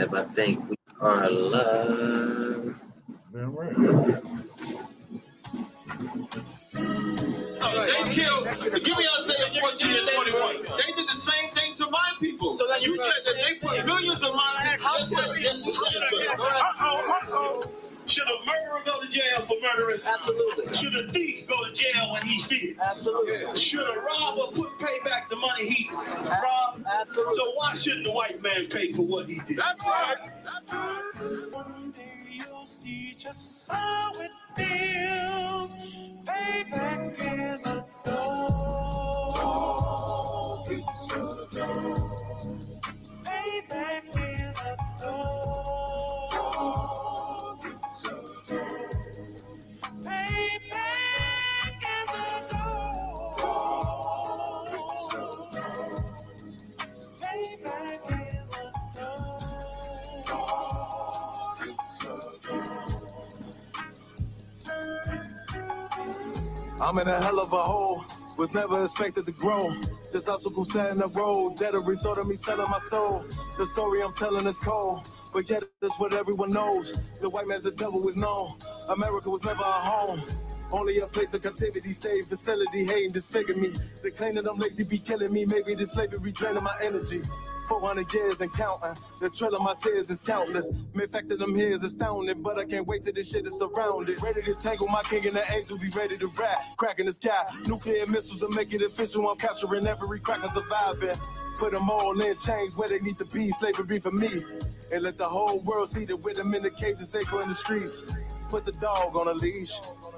If I think we are live. Damn right. Oh, they killed. Give me Isaiah 14 and 21. They did the same thing to my people. So that you said that they put millions of my actions. Yes, Should a murderer go to jail for murdering? Absolutely. Should a thief go to jail when he steals? Absolutely. Should a robber put pay back the money he robbed? Absolutely. So why shouldn't the white man pay for what he did? That's right. One day you'll see just how it feels. Payback is a door. It's a door. Payback I'm in a hell of a hole. Was never expected to grow. Just obstacles set in the road. That a result of me selling my soul. The story I'm telling is cold. But yet it's what everyone knows. The white man's the devil is known. America was never a home. Only a place of captivity, safe facility, hating, disfigure me. They claim that I'm lazy, be killing me. Maybe the slavery draining my energy. 400 years and counting. The trail of my tears is countless. Main fact that I'm here is astounding, but I can't wait till this shit is surrounded. Ready to tangle my king and the angel, be ready to rap. Cracking the sky. Nuclear missiles will make it official. I'm capturing every crack and surviving. Put them all in chains where they need to be. Slavery for me. And let the whole world see that with them in the cages, safer in the streets. Put the dog on a leash.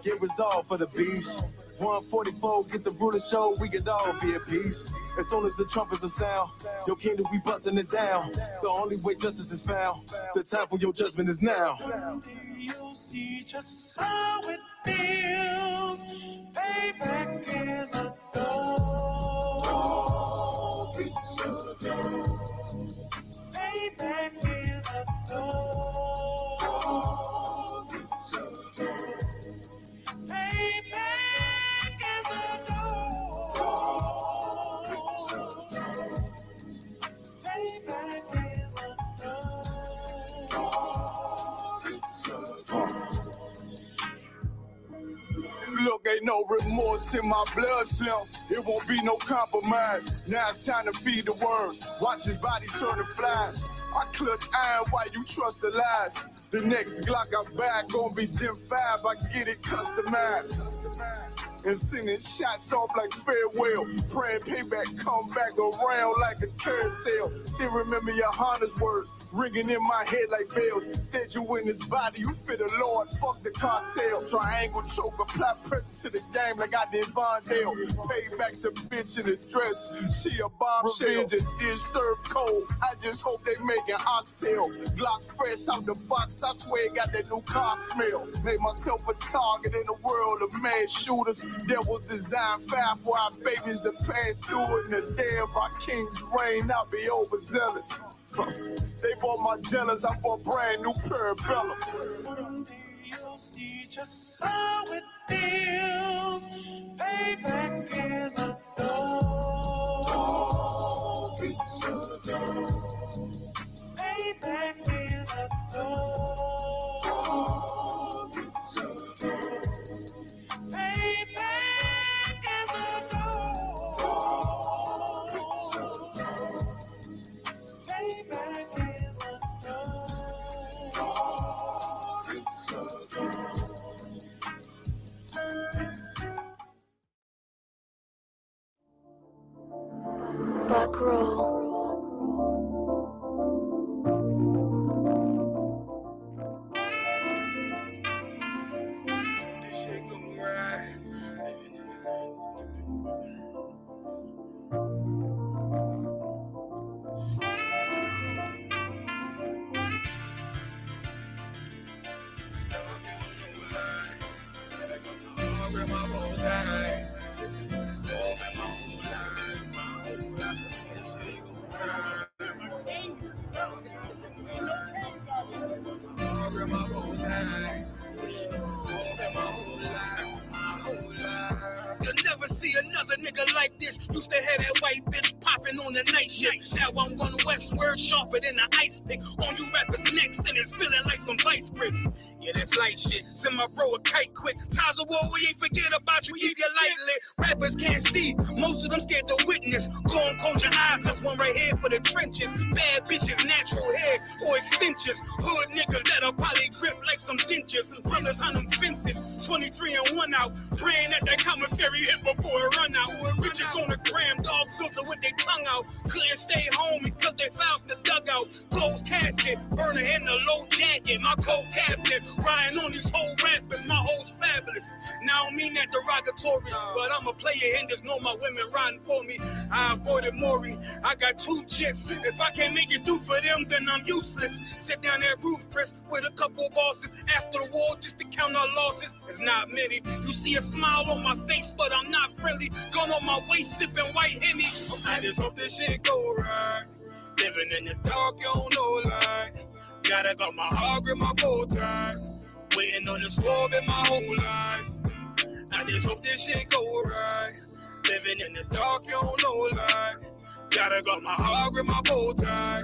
Get resolved for the beast. 144, get the brutal show. We could all be at peace. As soon as the trumpets are sound, your kingdom we busting it down. The only way justice is found. The time for your judgment is now. You'll see just how it feels. Payback is a door. It's a door. Remorse in my blood slim. It won't be no compromise. Now it's time to feed the worms. Watch his body turn to flies. I clutch iron while you trust the lies. The next Glock I buy gon' be Gen 5. I get it customized. And sending shots off like farewell. Praying payback come back around like a carousel. Still remember your Honda's words ringing in my head like bells. Said you in his body, you fit the Lord, fuck the cartel. Triangle choke, apply pressure to the game like I did Vondale. Payback's a bitch in a dress. She a bombshell. Revenge is dish served cold. I just hope they making oxtail. Glock fresh out the box. I swear it got that new car smell. Made myself a target in a world of mad shooters. That was designed fire for our babies to pass through. And the day of our king's reign, I'll be overzealous. They bought my jealous, I bought brand new day you'll see just how it feels. Payback is a door. Payback is a door. Casket, burner in the low jacket. My coat captain, riding on these whole rappers. My hoes fabulous. Now I don't mean that derogatory, but I'm a player and there's no my women riding for me. I avoided Maury. I got two jets. If I can't make it through for them, then I'm useless. Sit down that roof, Chris, with a couple bosses after the war just to count our losses. It's not many. You see a smile on my face, but I'm not friendly. Gun on my waist, sipping white Henny. I just hope this shit go right. Living in the dark, you don't know light. Gotta got my heart with my bow tie. Waiting on the squab in my whole life. I just hope this shit go right. Living in the dark, you don't know light. Gotta got my heart with my bow tie.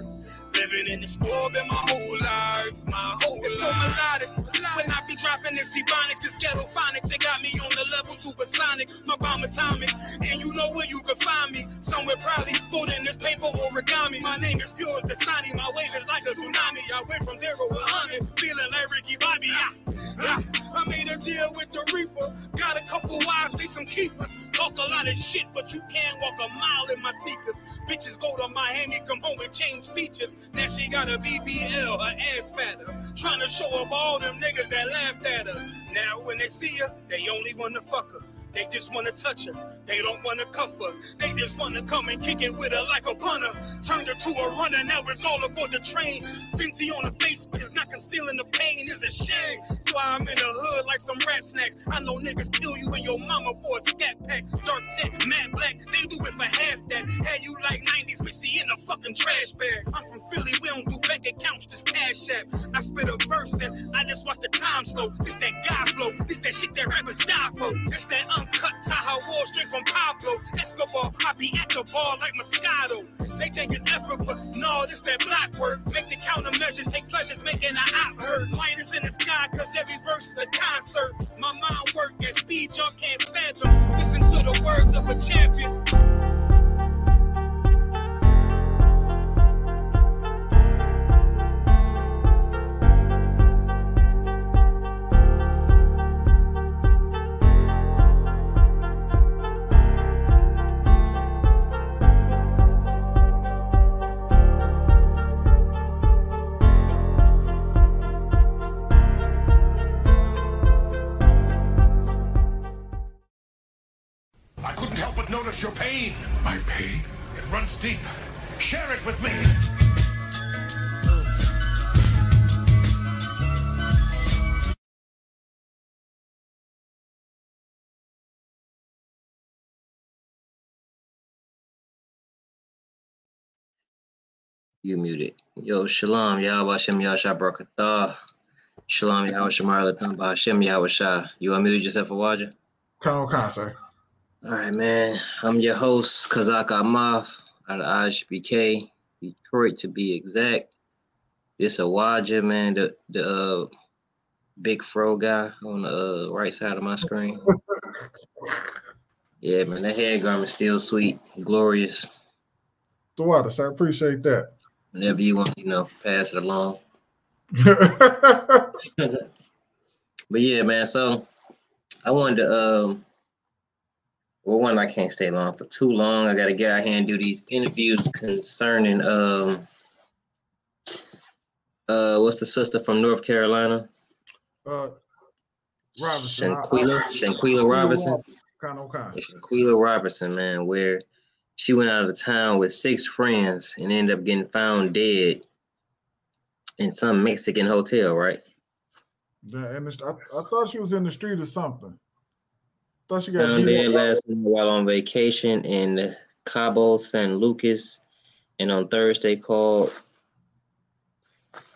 Living in the squab in my whole life. My whole it's so melodic. When I be dropping this ebonics, this ghetto phonics, it got me on the level supersonic. My bomb atomic. And you know where you can find me. Somewhere probably folding this paper origami. My name is pure as the Sani. My wave is like a tsunami. I went from zero to 100, feeling like Ricky Bobby. Ah, ah. I made a deal with the Reaper. Got a couple wives, they some keepers. A lot of shit, but you can't walk a mile in my sneakers. Bitches go to Miami, come home and change features. Now she got a BBL, her ass fatter. Trying to show up all them niggas that laughed at her. Now when they see her, they only wanna fuck her. They just wanna touch her. They don't wanna cuff her. They just wanna come and kick it with her like a punter. Turned her to a runner, now it's all aboard the train. Fenty on her face, but it's not concealing the pain. It's a shame. That's why I'm in the hood like some rap snacks. I know niggas kill you and your mama for a scat pack. Dark tint, matte black. They do it for half that. Had you like 90s Missy in a fucking trash bag. I'm from Philly, we don't do bank accounts, just cash app. I spit a verse and I just watch the time slow. This that guy flow. This that shit that rappers die for. This that um, uncut Taha Wall straight from Pablo. Escobar, I be at the bar like Moscato. They think it's effort, but no, this that black work. Make the countermeasures, take pleasures, making an op hurt. Light is in the sky, cause every verse is a concert. My mind work at speed y'all can't fathom. Listen to the words of a champion. You muted. Yo, Shalom, Yahweh Hashem Yahshua Barakatah. Shalom, Yahweh Shemar Latam Hashem Yahweh Shah. You unmuted yourself, Awaja? Colonel Khan, sir. All right, man. I'm your host, Kazak Amaf, out of HBK, Detroit to be exact. This Awaja, man, the the uh, big fro guy on the uh, right side of my screen. Yeah, man, that hair garment still sweet, glorious. The water, sir. Appreciate that. Whenever you want, you know, pass it along. But yeah, man. So I wanted to um well one I can't stay long for too long. I gotta get out here and do these interviews concerning um uh what's the sister from North Carolina? uh, Robinson. Shanquella, Shanquella Robinson. Colonel Khan. Yeah, Shanquella Robertson, man, where she went out of town with six friends and ended up getting found dead in some Mexican hotel, right? Yeah, and I, I thought she was in the street or something. Thought she got Found dead last night while on vacation in Cabo San Lucas, and on Thursday called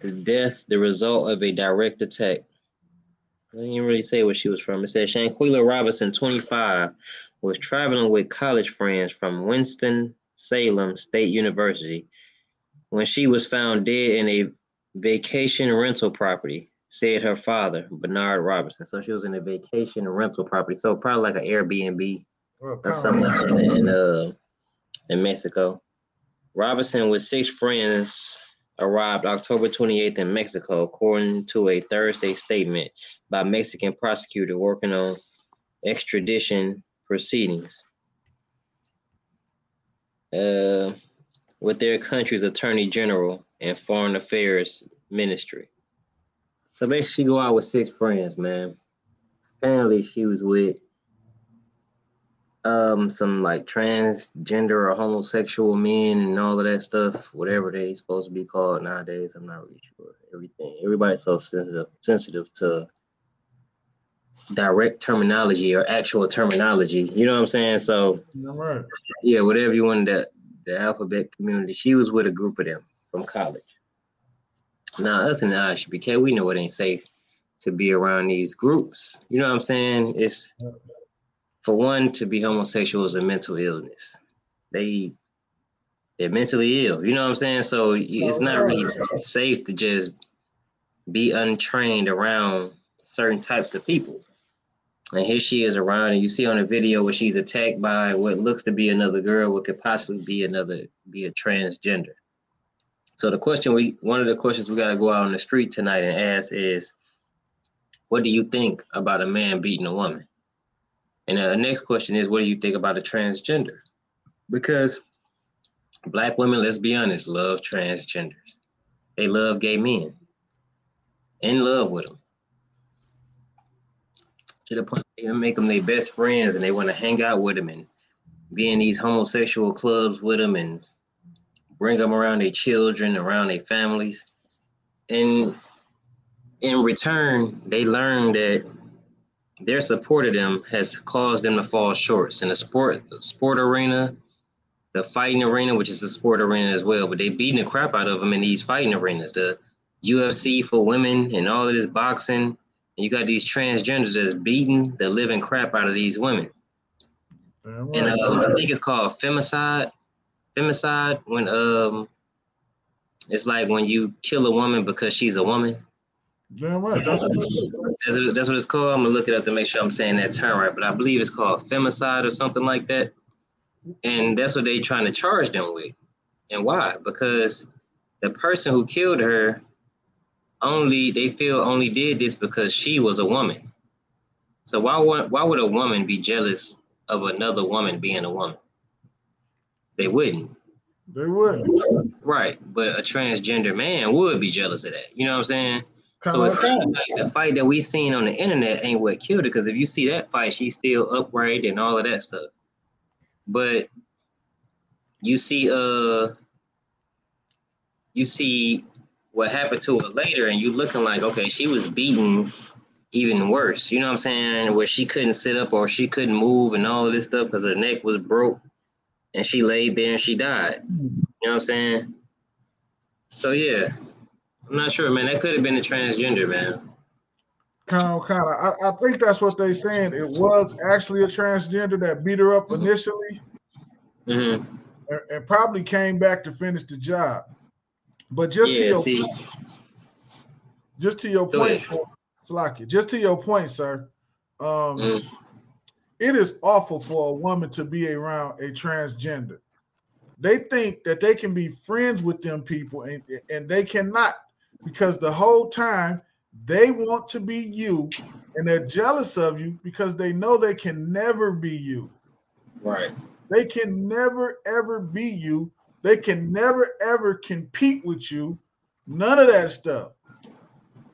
the death the result of a direct attack. I didn't really say where she was from. It said Shanquella Robinson, 25, was traveling with college friends from Winston Salem State University when she was found dead in a vacation rental property, said her father, Bernard Robinson. So she was in a vacation rental property, so probably like an Airbnb Well, or something like that in uh in Mexico. Robinson with six friends arrived October 28th in Mexico, according to a Thursday statement by Mexican prosecutor working on extradition proceedings. Uh, with their country's attorney general and foreign affairs ministry. So basically, she go out with six friends, man. Apparently, she was with um some like transgender or homosexual men and all of that stuff, whatever they supposed to be called nowadays. I'm not really sure. Everything, everybody's so sensitive sensitive to direct terminology or actual terminology. You know what I'm saying? So right. yeah, whatever you wanted that the alphabet community. She was with a group of them from college. Now us in the ISUPK, we know it ain't safe to be around these groups. You know what I'm saying? It's for one to be homosexual is a mental illness. They they're mentally ill. You know what I'm saying? So it's not really safe to just be untrained around certain types of people. And here she is around, and you see on the video where she's attacked by what looks to be another girl, what could possibly be another, be a transgender. So the question we, one of the questions we got to go out on the street tonight and ask is, what do you think about a man beating a woman? And uh, the next question is, what do you think about a transgender? Because black women, let's be honest, love transgenders. They love gay men. In love with them to the point they make them their best friends and they want to hang out with them and be in these homosexual clubs with them and bring them around their children, around their families. And in return, they learn that their support of them has caused them to fall short in the sport sport arena, the fighting arena, which is a sport arena as well. But they beating the crap out of them in these fighting arenas, the UFC for women and all of this boxing. And you got these transgenders that's beating the living crap out of these women. And um, I think it's called femicide. Femicide when um it's like when you kill a woman because she's a woman. Damn right. That's what it is. That's what, that's what it's called. I'm gonna look it up to make sure I'm saying that term right, but I believe it's called femicide or something like that. And that's what they're trying to charge them with. And why? Because the person who killed her only they feel only did this because she was a woman. So why would why would a woman be jealous of another woman being a woman? They wouldn't. They would. Right. But a transgender man would be jealous of that. You know what I'm saying? Kind So it's it like the fight that we seen on the internet ain't what killed her. Because if you see that fight, she's still upright and all of that stuff. But you see, uh, you see what happened to her later, and you looking like, okay, she was beaten even worse. You know what I'm saying? Where she couldn't sit up or she couldn't move and all of this stuff because her neck was broke, and she laid there and she died. You know what I'm saying? So yeah, I'm not sure, man. That could have been a transgender, man. Kind of, kind of. I, I think that's what they saying. It was actually a transgender that beat her up initially, hmm and, and probably came back to finish the job. But just to your see, just to your Go point. Slocky, just to your point, sir. Um, Mm. it is awful for a woman to be around a transgender. They think that they can be friends with them people, and, and they cannot because the whole time they want to be you and they're jealous of you because they know they can never be you. right. They can never ever be you. They can never ever compete with you. None of that stuff.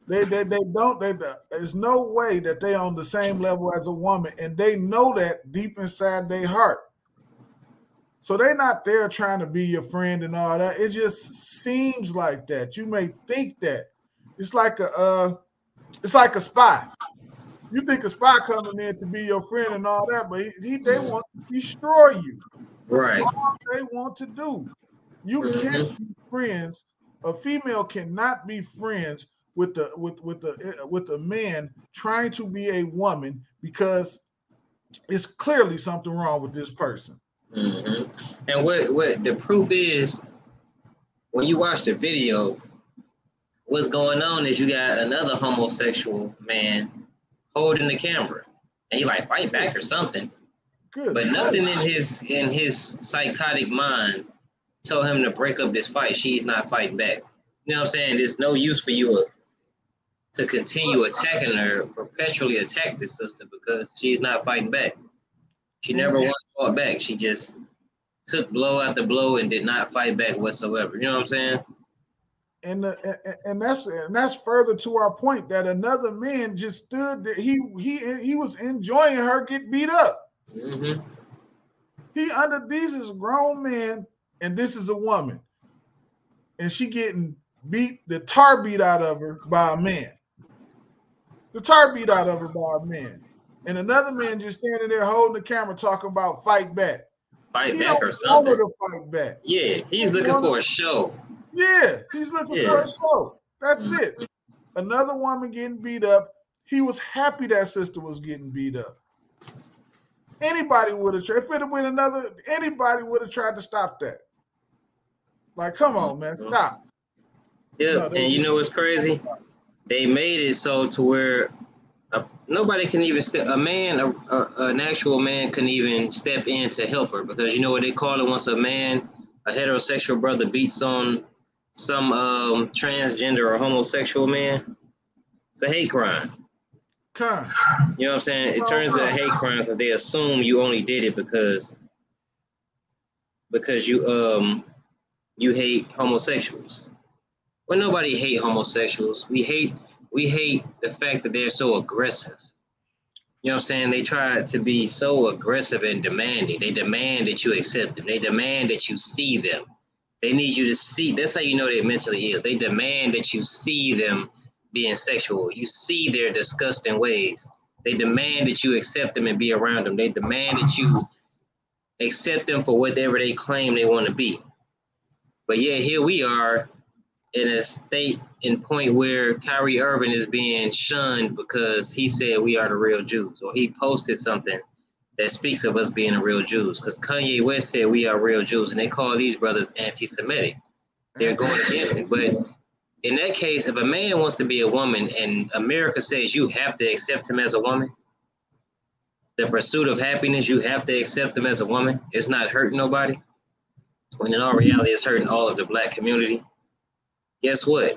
They they, they don't. They, there's no way that they on the same level as a woman, and they know that deep inside their heart. So they're not there trying to be your friend and all that. It just seems like that. You may think that it's like a uh, it's like a spy. You think a spy coming in to be your friend and all that, but he, he they want to destroy you Right. they want to do. You Mhm. can't be friends. A female cannot be friends with the with with the uh, with a man trying to be a woman because it's clearly something wrong with this person. Hmm And what what the proof is, when you watch the video, what's going on is you got another homosexual man holding the camera, and you like fight back or something. Good. But nothing in his in his psychotic mind told him to break up this fight. She's not fighting back. You know what I'm saying? There's no use for you to continue attacking her, perpetually attack the sister because she's not fighting back. She never once fought back. She just took blow after blow and did not fight back whatsoever. You know what I'm saying? and the, and- and that's and that's further to our point that another man just stood there. He he he was enjoying her get beat up. hmm He under these is grown men, and this is a woman, and she getting beat the tar beat out of her by a man. The tar beat out of her by a man, and another man just standing there holding the camera talking about fight back. Fight He back or something. to fight back. Yeah, he's looking for a show. Yeah, he's looking for a show. That's it. Another woman getting beat up. He was happy that sister was getting beat up. Anybody would have tried. If it had been another, anybody would have tried to stop that. Like, come on, man, mm-hmm. stop. Yeah, No, and you know what's crazy? They made it so to where uh, nobody can even step. A man, a, a, an actual man, couldn't even step in to help her because you know what they call it once a man, a heterosexual brother beats on some um, transgender or homosexual man. It's a hate crime. Come. You know what I'm saying? It turns into a hate crime because they assume you only did it because because you um you hate homosexuals. Well, nobody hate homosexuals. We hate we hate the fact that they're so aggressive. You know what I'm saying? They try to be so aggressive and demanding. They demand that you accept them. They demand that you see them. They need you to see. That's how you know they're mentally ill. They demand that you see them being sexual. You see their disgusting ways. They demand that you accept them and be around them. They demand that you accept them for whatever they claim they want to be. But yeah, here we are in a state and point where Kyrie Irving is being shunned because he said we are the real Jews, or he posted something that speaks of us being the real Jews. Because Kanye West said we are real Jews, and they call these brothers anti-Semitic. They're going against it. But in that case, if a man wants to be a woman and America says you have to accept him as a woman, the pursuit of happiness, you have to accept him as a woman. It's not hurting nobody. When in all reality, it's hurting all of the black community. Guess what?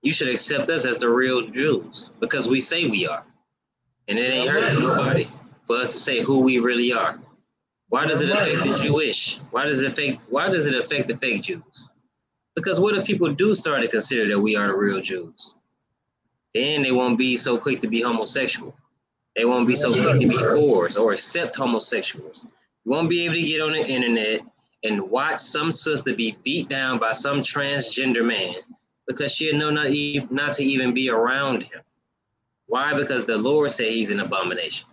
You should accept us as the real Jews because we say we are. And it ain't hurting nobody for us to say who we really are. Why does it affect the Jewish? Why does it affect why does it affect the fake Jews? Because what if people do start to consider that we are the real Jews? Then they won't be so quick to be homosexual. They won't be so quick to be whores or accept homosexuals. You won't be able to get on the internet and watch some sister be beat down by some transgender man because she'll know not, e- not to even be around him. Why? Because the Lord said he's an abomination.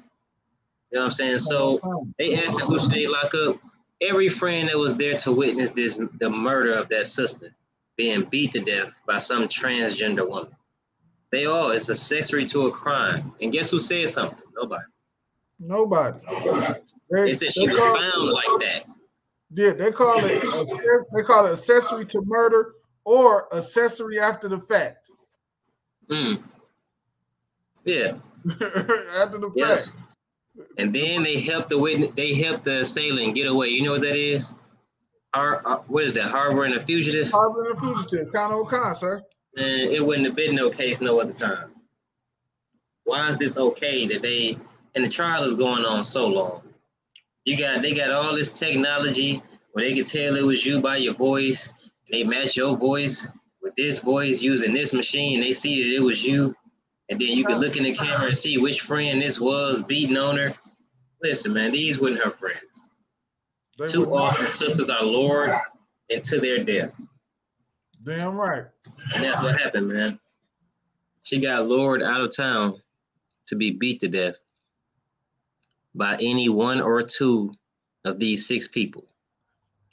You know what I'm saying? So they asked her who should they lock up. Every friend that was there to witness this, the murder of that sister being beat to death by some transgender woman. They all, it's accessory to a crime. And guess who said something? Nobody. Nobody. They said she was found like that. Yeah, they call it they call it accessory to murder or accessory after the fact. Mm. Yeah. after the Yeah. fact. And then they helped the witness, they helped the assailant get away. You know what that is? Har, uh, what is that? Harboring a fugitive? Harboring a fugitive, kind of O'Connor, sir. And it wouldn't have been no case no other time. Why is this okay that they and the trial is going on so long? You got they got all this technology where they can tell it was you by your voice, and they match your voice with this voice using this machine, and they see that it was you. And then you can look in the camera and see which friend this was beating on her. Listen, man, these weren't her friends. They Too often sisters are lured into their death. Damn right. And that's what happened, man. She got lured out of town to be beat to death by any one or two of these six people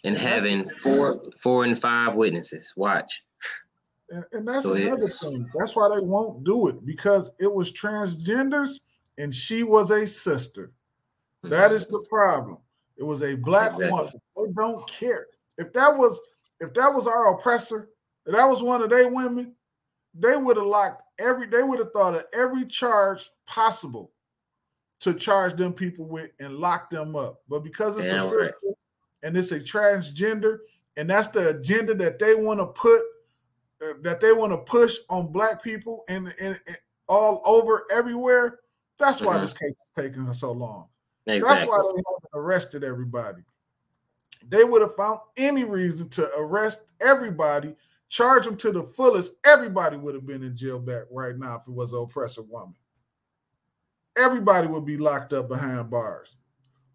and having four four and five witnesses. Watch. And, and that's Go ahead. another thing. That's why they won't do it because it was transgenders and she was a sister. That mm-hmm. is the problem. It was a black Exactly. woman. They don't care. If that was if that was our oppressor, if that was one of their women, they would have locked every. They would have thought of every charge possible to charge them people with and lock them up. But because it's a right. sister and it's a transgender, and that's the agenda that they want to put, uh, that they want to push on black people and, and, and all over everywhere. That's why Mhm. this case is taking so long. That's why they haven't arrested everybody. They would have found any reason to arrest everybody, charge them to the fullest. Everybody would have been in jail back right now if it was an oppressive woman. Everybody would be locked up behind bars,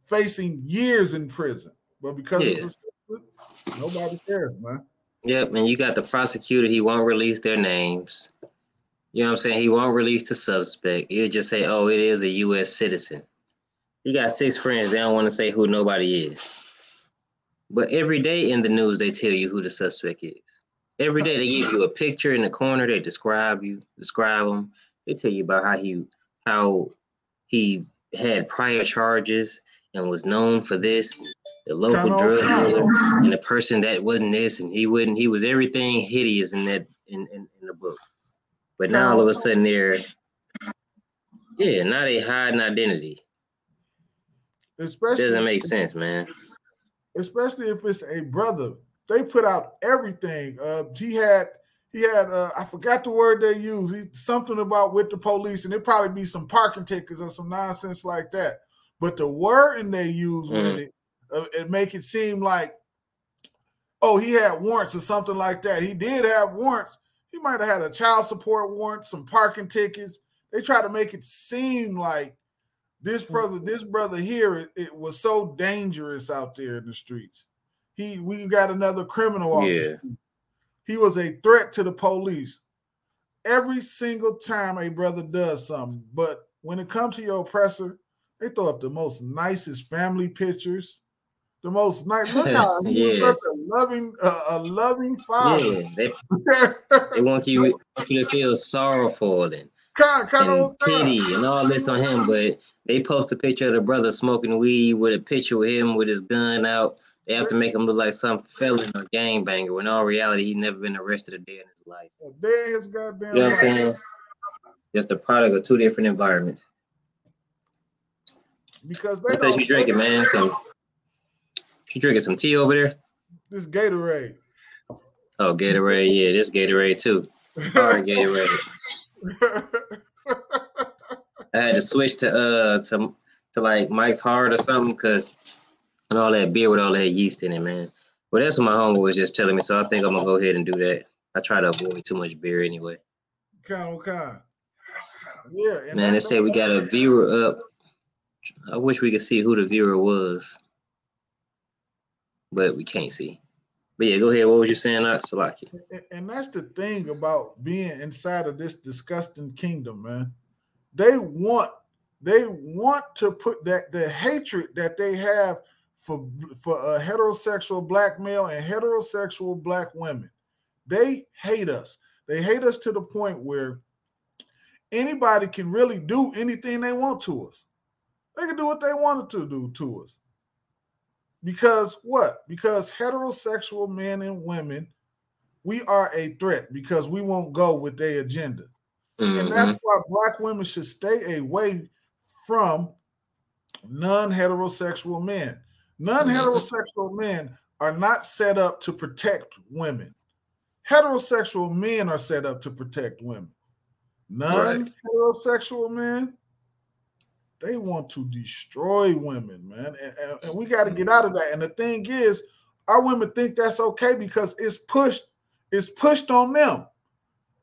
facing years in prison. But because it's a nobody cares, man. Yep, and you got the prosecutor, he won't release their names. You know what I'm saying? He won't release the suspect. He'll just say, oh, it is a US citizen. He got six friends, they don't want to say who nobody is. But every day in the news, they tell you who the suspect is. Every day they give you a picture in the corner, they describe you, describe him. They tell you about how he how he had prior charges and was known for this, the local Kinda drug dealer, and the person that wasn't this, and he wouldn't. He was everything hideous in that in in, in the book. But now all of a sudden they're yeah, now they hide an identity. Especially Doesn't make sense, man. especially if it's a brother. They put out everything. Uh, he had he had uh, I forgot the word they used. He, something about with the police, and it probably be some parking tickets or some nonsense like that. But the wording they use with Mhm. it, uh, it make it seem like, oh, he had warrants or something like that. He did have warrants. He might have had a child support warrant, some parking tickets. They try to make it seem like this brother, this brother here, it, it was so dangerous out there in the streets. He, we got another criminal off the street. He was a threat to the police. Every single time a brother does something, but when it comes to your oppressor, they throw up the most nicest family pictures. The most nice. Look how he was such a loving, uh, a loving father. Yeah, they, they want you want you to feel sorrowful and kind, kind and pity and all this on him, but they post a picture of the brother smoking weed with a picture of him with his gun out. They have to make him look like some felon or gangbanger when in all reality he's never been arrested a day in his life. There his goddamn. You know what I'm saying? Just a product of two different environments. Because they What you drinking, man? Some you drinking some tea over there? This Gatorade. Oh, Gatorade, yeah, this Gatorade too. Hard Gatorade. I had to switch to uh to to like Mike's Hard or something because and all that beer with all that yeast in it, man. But that's what my homie was just telling me, so I think I'm gonna go ahead and do that. I try to avoid too much beer anyway. kind, kind. Yeah, Man, they say we got a viewer up. I wish we could see who the viewer was, but we can't see. But yeah, go ahead. What was you saying, Salaki? and- and that's the thing about being inside of this disgusting kingdom, man. They want they want to put that the hatred that they have for for a heterosexual black male and heterosexual black women. They hate us. They hate us to the point where anybody can really do anything they want to us. They can do what they wanted to do to us. Because what? Because heterosexual men and women we are a threat because we won't go with their agenda. And Mhm. that's why black women should stay away from non-heterosexual men. Non-heterosexual men are not set up to protect women. Heterosexual men are set up to protect women. Non-heterosexual men, they want to destroy women, man. And, and- and we got to get out of that. And the thing is, our women think that's okay because it's pushed, it's pushed on them.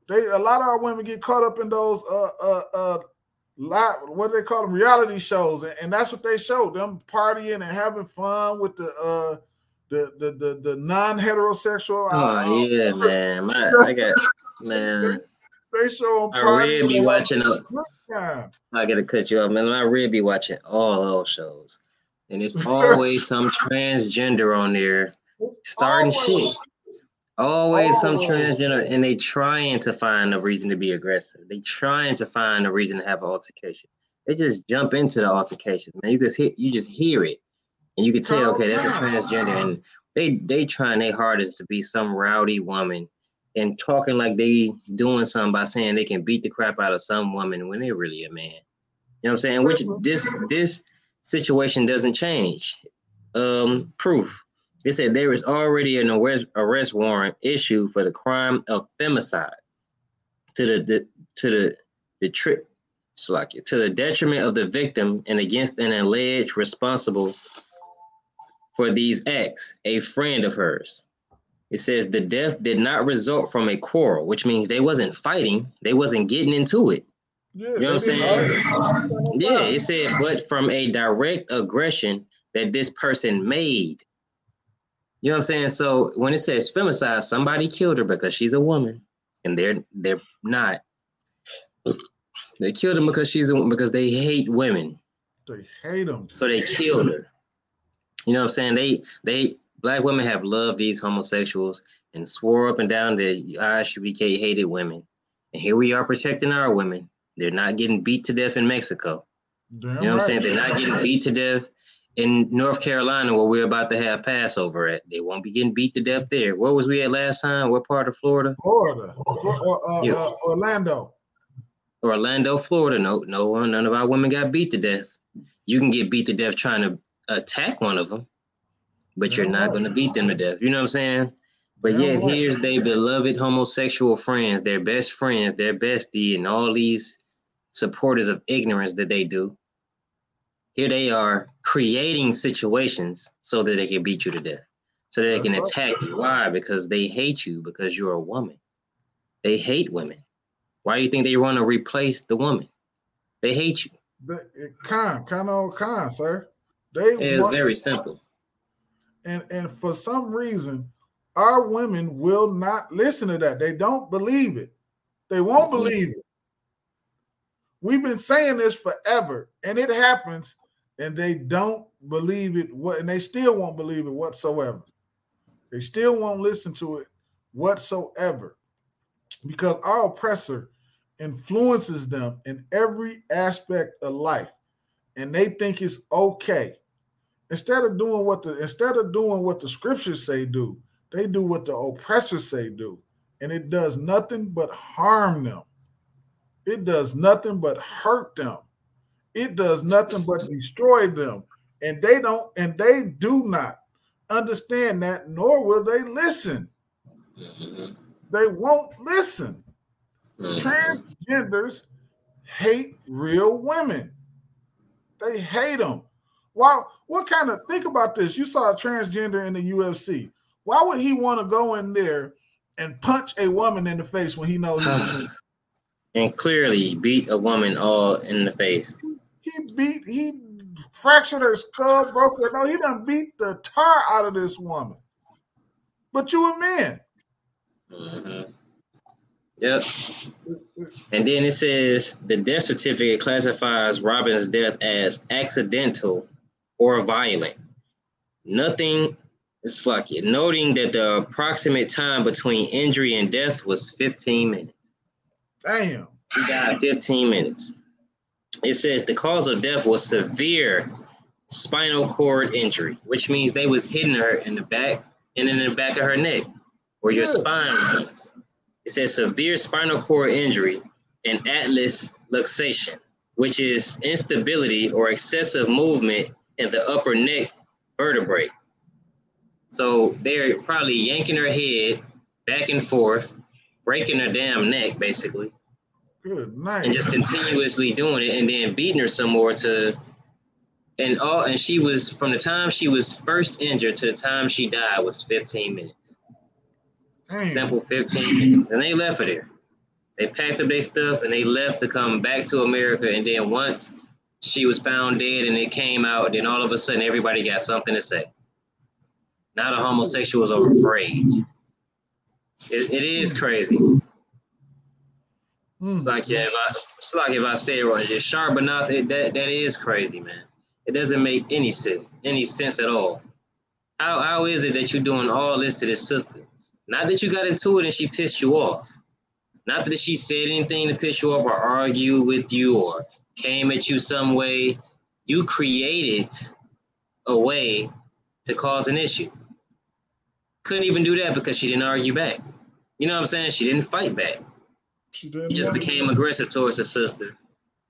They a lot of our women get caught up in those uh uh uh live, what do they call them reality shows, and, and that's what they show them partying and having fun with the uh the the the, the non-heterosexual. Oh yeah, man. My, I got man. They show them I really be watching. having A, I gotta cut you off, man. I really be watching all those shows, and it's always some transgender on there It's starting always- shit. Always some transgender, and they trying to find a reason to be aggressive. They trying to find a reason to have an altercation. They just jump into the altercation, man. You just hit, you just hear it, and you can tell, okay, that's a transgender, and They they trying their hardest to be some rowdy woman and talking like they doing something by saying they can beat the crap out of some woman when they're really a man. You know what I'm saying? Which this this situation doesn't change. Um, proof. It said there is already an arrest, arrest warrant issued for the crime of femicide to the, the to the the trip like to the detriment of the victim and against an alleged responsible for these acts, a friend of hers. It says the death did not result from a quarrel, which means they wasn't fighting, they wasn't getting into it. Yeah, You know what I'm saying? Yeah, it said, but from a direct aggression that this person made. You know what I'm saying? So when it says femicide, somebody killed her because she's a woman, and they're they're not. They killed her because she's a because they hate women, They hate them. so they killed her. You know what I'm saying? They they black women have loved these homosexuals and swore up and down that ISUPK hated women, and here we are protecting our women. They're not getting beat to death in Mexico. Damn You know what I'm saying? They're not getting beat to death in North Carolina where we're about to have Passover at. They won't be getting beat to death there. Where was we at last time? What part of Florida? Florida, Flo- or, uh, Yeah. uh, Orlando. Orlando, Florida. No, no one, none of our women got beat to death. You can get beat to death trying to attack one of them, but you're not going to beat them to death. You know what I'm saying? But Yeah, yet, here's their beloved homosexual friends, their best friends, their bestie, and all these supporters of ignorance that they do. Here they are creating situations so that they can beat you to death, so that they can attack you. Why? Because they hate you because you're a woman. They hate women. Why do you think they want to replace the woman? They hate you. The, con, con, oh, con, sir. They It's very simple. and and for some reason, our women will not listen to that. They don't believe it. They won't Mhm. believe it. We've been saying this forever, and it happens, and they don't believe it. What and they still won't believe it whatsoever. They still won't listen to it whatsoever, because our oppressor influences them in every aspect of life, and they think it's okay. Instead of doing what the instead of doing what the scriptures say do, they do what the oppressors say do, and it does nothing but harm them. It does nothing but hurt them. It does nothing but destroy them. And they don't, and they do not understand that, nor will they listen. They won't listen. Mhm. Transgenders hate real women. They hate them. Why? What kind of think about this? You saw a transgender in the UFC. Why would he want to go in there and punch a woman in the face when he knows and clearly beat a woman all in the face. He beat he fractured her skull, broke her. No, he done beat the tar out of this woman. But you a man. Mhm. Yep. And then it says the death certificate classifies Robin's death as accidental or violent. Nothing. It's like it, noting that the approximate time between injury and death was 15 minutes. Damn. He died 15 minutes. It says the cause of death was severe spinal cord injury, which means they was hitting her in the back and in the back of her neck, where your spine was. It says severe spinal cord injury and atlas luxation, which is instability or excessive movement in the upper neck vertebrae. So they're probably yanking her head back and forth, breaking her damn neck, basically Good night. and just continuously doing it and then beating her some more to and all and she was from the time she was first injured to the time she died was 15 minutes. Simple 15 minutes. And they left her there. They packed up their stuff and they left to come back to america. And then once she was found dead and it came out then all of a sudden everybody got something to say. Now the homosexuals are afraid. It, it is crazy. It's hmm. like yeah, if I, it's like if I say it right, just sharp enough. It, that that is crazy, man. It doesn't make any sense, any sense at all. How how is it that you're doing all this to this sister? Not that you got into it and she pissed you off. Not that she said anything to piss you off or argue with you or came at you some way. You created a way to cause an issue. couldn't even do that because she didn't argue back. You know what I'm saying? She didn't fight back. She didn't He just became aggressive towards her sister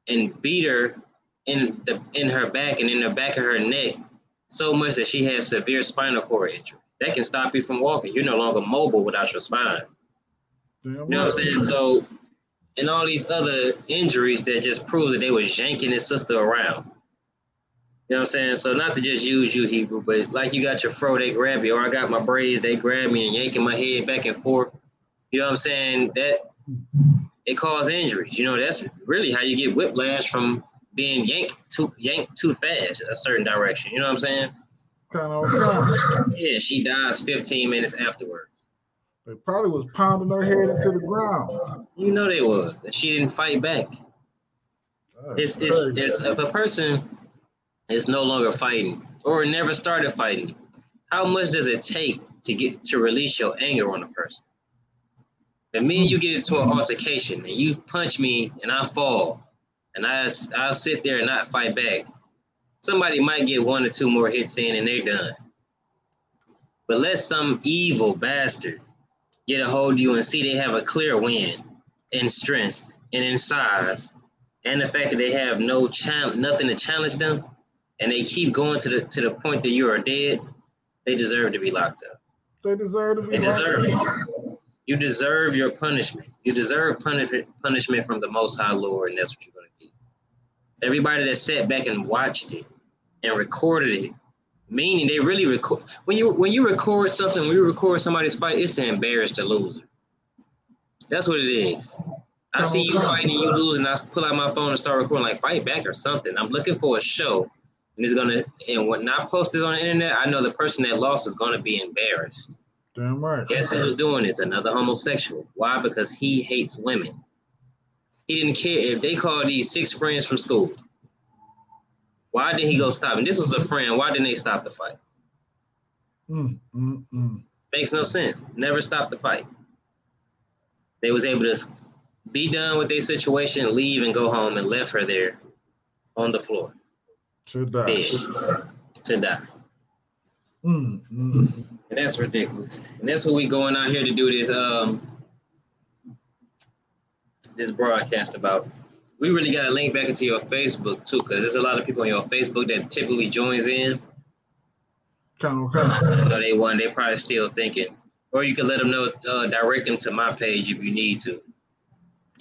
and beat her in the in her back and in the back of her neck so much that she had severe spinal cord injury. That can stop you from walking. You're no longer mobile without your spine. Damn You know what I'm saying? So, and all these other injuries that just prove that they was yanking his sister around. You know what I'm saying? So not to just use you, Hebrew, but like you got your fro, they grab you, or I got my braids, they grab me and yanking my head back and forth. You know what I'm saying? That it caused injuries. You know, that's really how you get whiplash from being yanked too yanked too fast a certain direction. You know what I'm saying? Kind of. Yeah, she dies 15 minutes afterwards. They probably was pounding her head into the ground. You know they was, and she didn't fight back. That's It's it's, it's if a person is no longer fighting or never started fighting, how much does it take to get to release your anger on a person? If me and you get into an altercation and you punch me and I fall and I I'll sit there and not fight back, somebody might get one or two more hits in and they're done. But let some evil bastard get a hold of you and see they have a clear win in strength and in size and the fact that they have no challenge, nothing to challenge them, and they keep going to the to the point that you are dead, they deserve to be locked up. They deserve to be. They locked deserve up. it. You deserve your punishment. You deserve punishment punishment from the Most High Lord, and that's what you're gonna get. Everybody that sat back and watched it and recorded it, meaning they really record. When you when you record something, when you record somebody's fight, it's to embarrass the loser. That's what it is. I see you fighting and you lose, and I pull out my phone and start recording like fight back or something. I'm looking for a show, and it's gonna. And when I post it on the internet, I know the person that lost is gonna be embarrassed. Damn right. Guess who's doing this? Another homosexual. Why? Because he hates women. He didn't care if they called these six friends from school. Why did he go stop? And this was a friend. Why didn't they stop the fight? Mm, mm, mm. Makes no sense. Never stop the fight. They was able to be done with their situation, leave, and go home, and left her there on the floor, To die. dead, to die. Mm, mm, mm. That's ridiculous. And that's what we going out here to do this um this broadcast about. We really got to link back into your Facebook too, because there's a lot of people on your Facebook that typically joins in. Kind of kind. I know they want, they probably still thinking. Or you can let them know, uh, direct them to my page if you need to.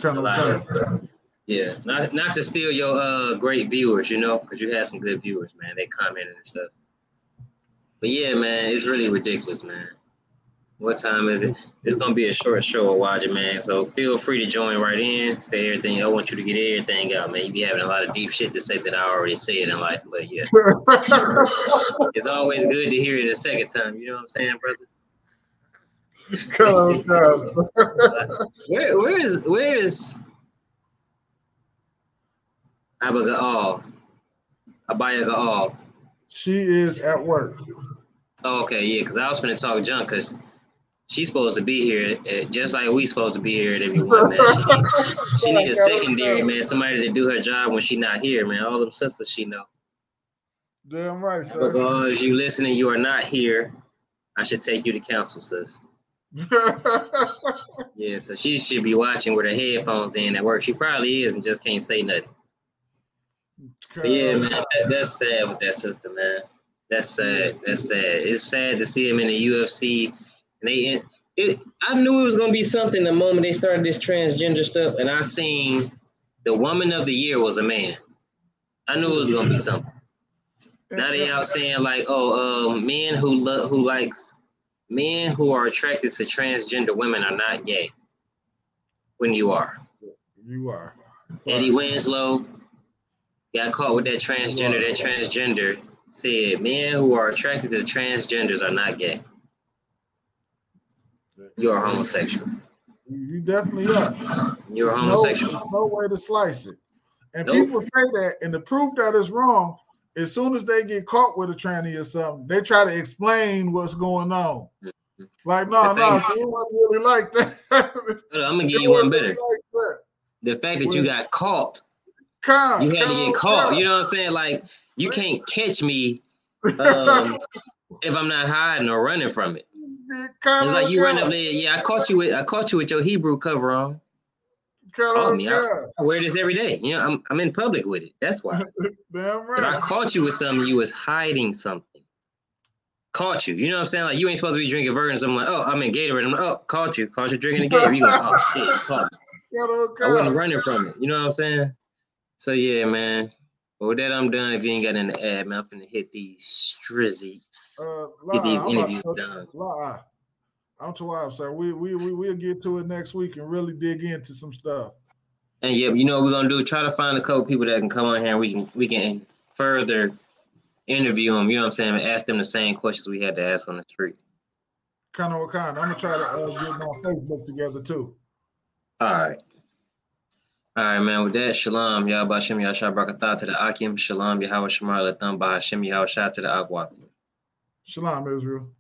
Kind of. Yeah, not not to steal your uh great viewers, you know, because you had some good viewers, man. They commented and stuff. But yeah, man, it's really ridiculous, man. What time is it? It's gonna be a short show, Watch man. So feel free to join right in, say everything. I want you to get everything out, man. You be having a lot of deep shit to say that I already said in life, but yeah, it's always good to hear it a second time. You know what I'm saying, brother? Of kind. Where where is where is Abigail? Abaya Gaal. She is at work. Oh, okay, yeah, because I was finna talk junk because she's supposed to be here, uh, just like we supposed to be here at every one, man. She, she need a secondary, man, somebody to do her job when she not here, man. All them sisters she know. Damn right, sir. Because you listening, you are not here. I should take you to counsel, sis. Yeah, so she should be watching with her headphones in at work. She probably is and just can't say nothing. Yeah, man, that, that's sad with that sister, man. That's sad. That's sad. It's sad to see him in the UFC. And they, it, I knew it was gonna be something the moment they started this transgender stuff, and I seen the woman of the year was a man. I knew it was gonna be something. Now they out saying like, oh, um, men who love who likes men who are attracted to transgender women are not gay. When you are. You are. Eddie Winslow got caught with that transgender. That transgender said men who are attracted to transgenders are not gay. You are homosexual. You definitely are. You're There's no, homosexual. there's no way to slice it. And Nope. people say that, and the proof that is wrong, as soon as they get caught with a tranny or something, they try to explain what's going on. Mm-hmm. Like, no, The no, it wasn't really like that. I'm gonna give you one better. like. The fact that you got caught, Come, you had to get caught. You know what I'm saying? Like you can't catch me um, if I'm not hiding or running from it. It's like you run up there. Yeah, I caught you with I caught you with your Hebrew cover on. Call me. I, I wear this every day. You know, I'm I'm in public with it. That's why. Damn If I caught you with something, you was hiding something. Caught you. You know what I'm saying? Like you ain't supposed to be drinking virgin. So I'm like, oh, I'm in Gatorade. I'm like, oh, caught you. Caught you drinking the Gatorade. You go, oh shit, caught me. I wasn't running from it. You know what I'm saying? So yeah, man. But with that, I'm done. If you ain't got the ad, man, I'm finna hit these strizzies. Uh, Get these I'm interviews to- done. lie. I'm too wild, sir. We we we we'll get to it next week and really dig into some stuff. And yeah, you know what we're gonna do? Try to find a couple people that can come on here and we can we can further interview them. You know what I'm saying? And ask them the same questions we had to ask on the street. Kind of what kind. I'm gonna try to uh, get my Facebook together too. All right. All right, man. With that, shalom, Yahba Shem Yahshua Barakatah to the Akim, shalom, Yahweh Shemar Latham, Bahashem Yahweh Shah to the Akwath. Shalom, Israel.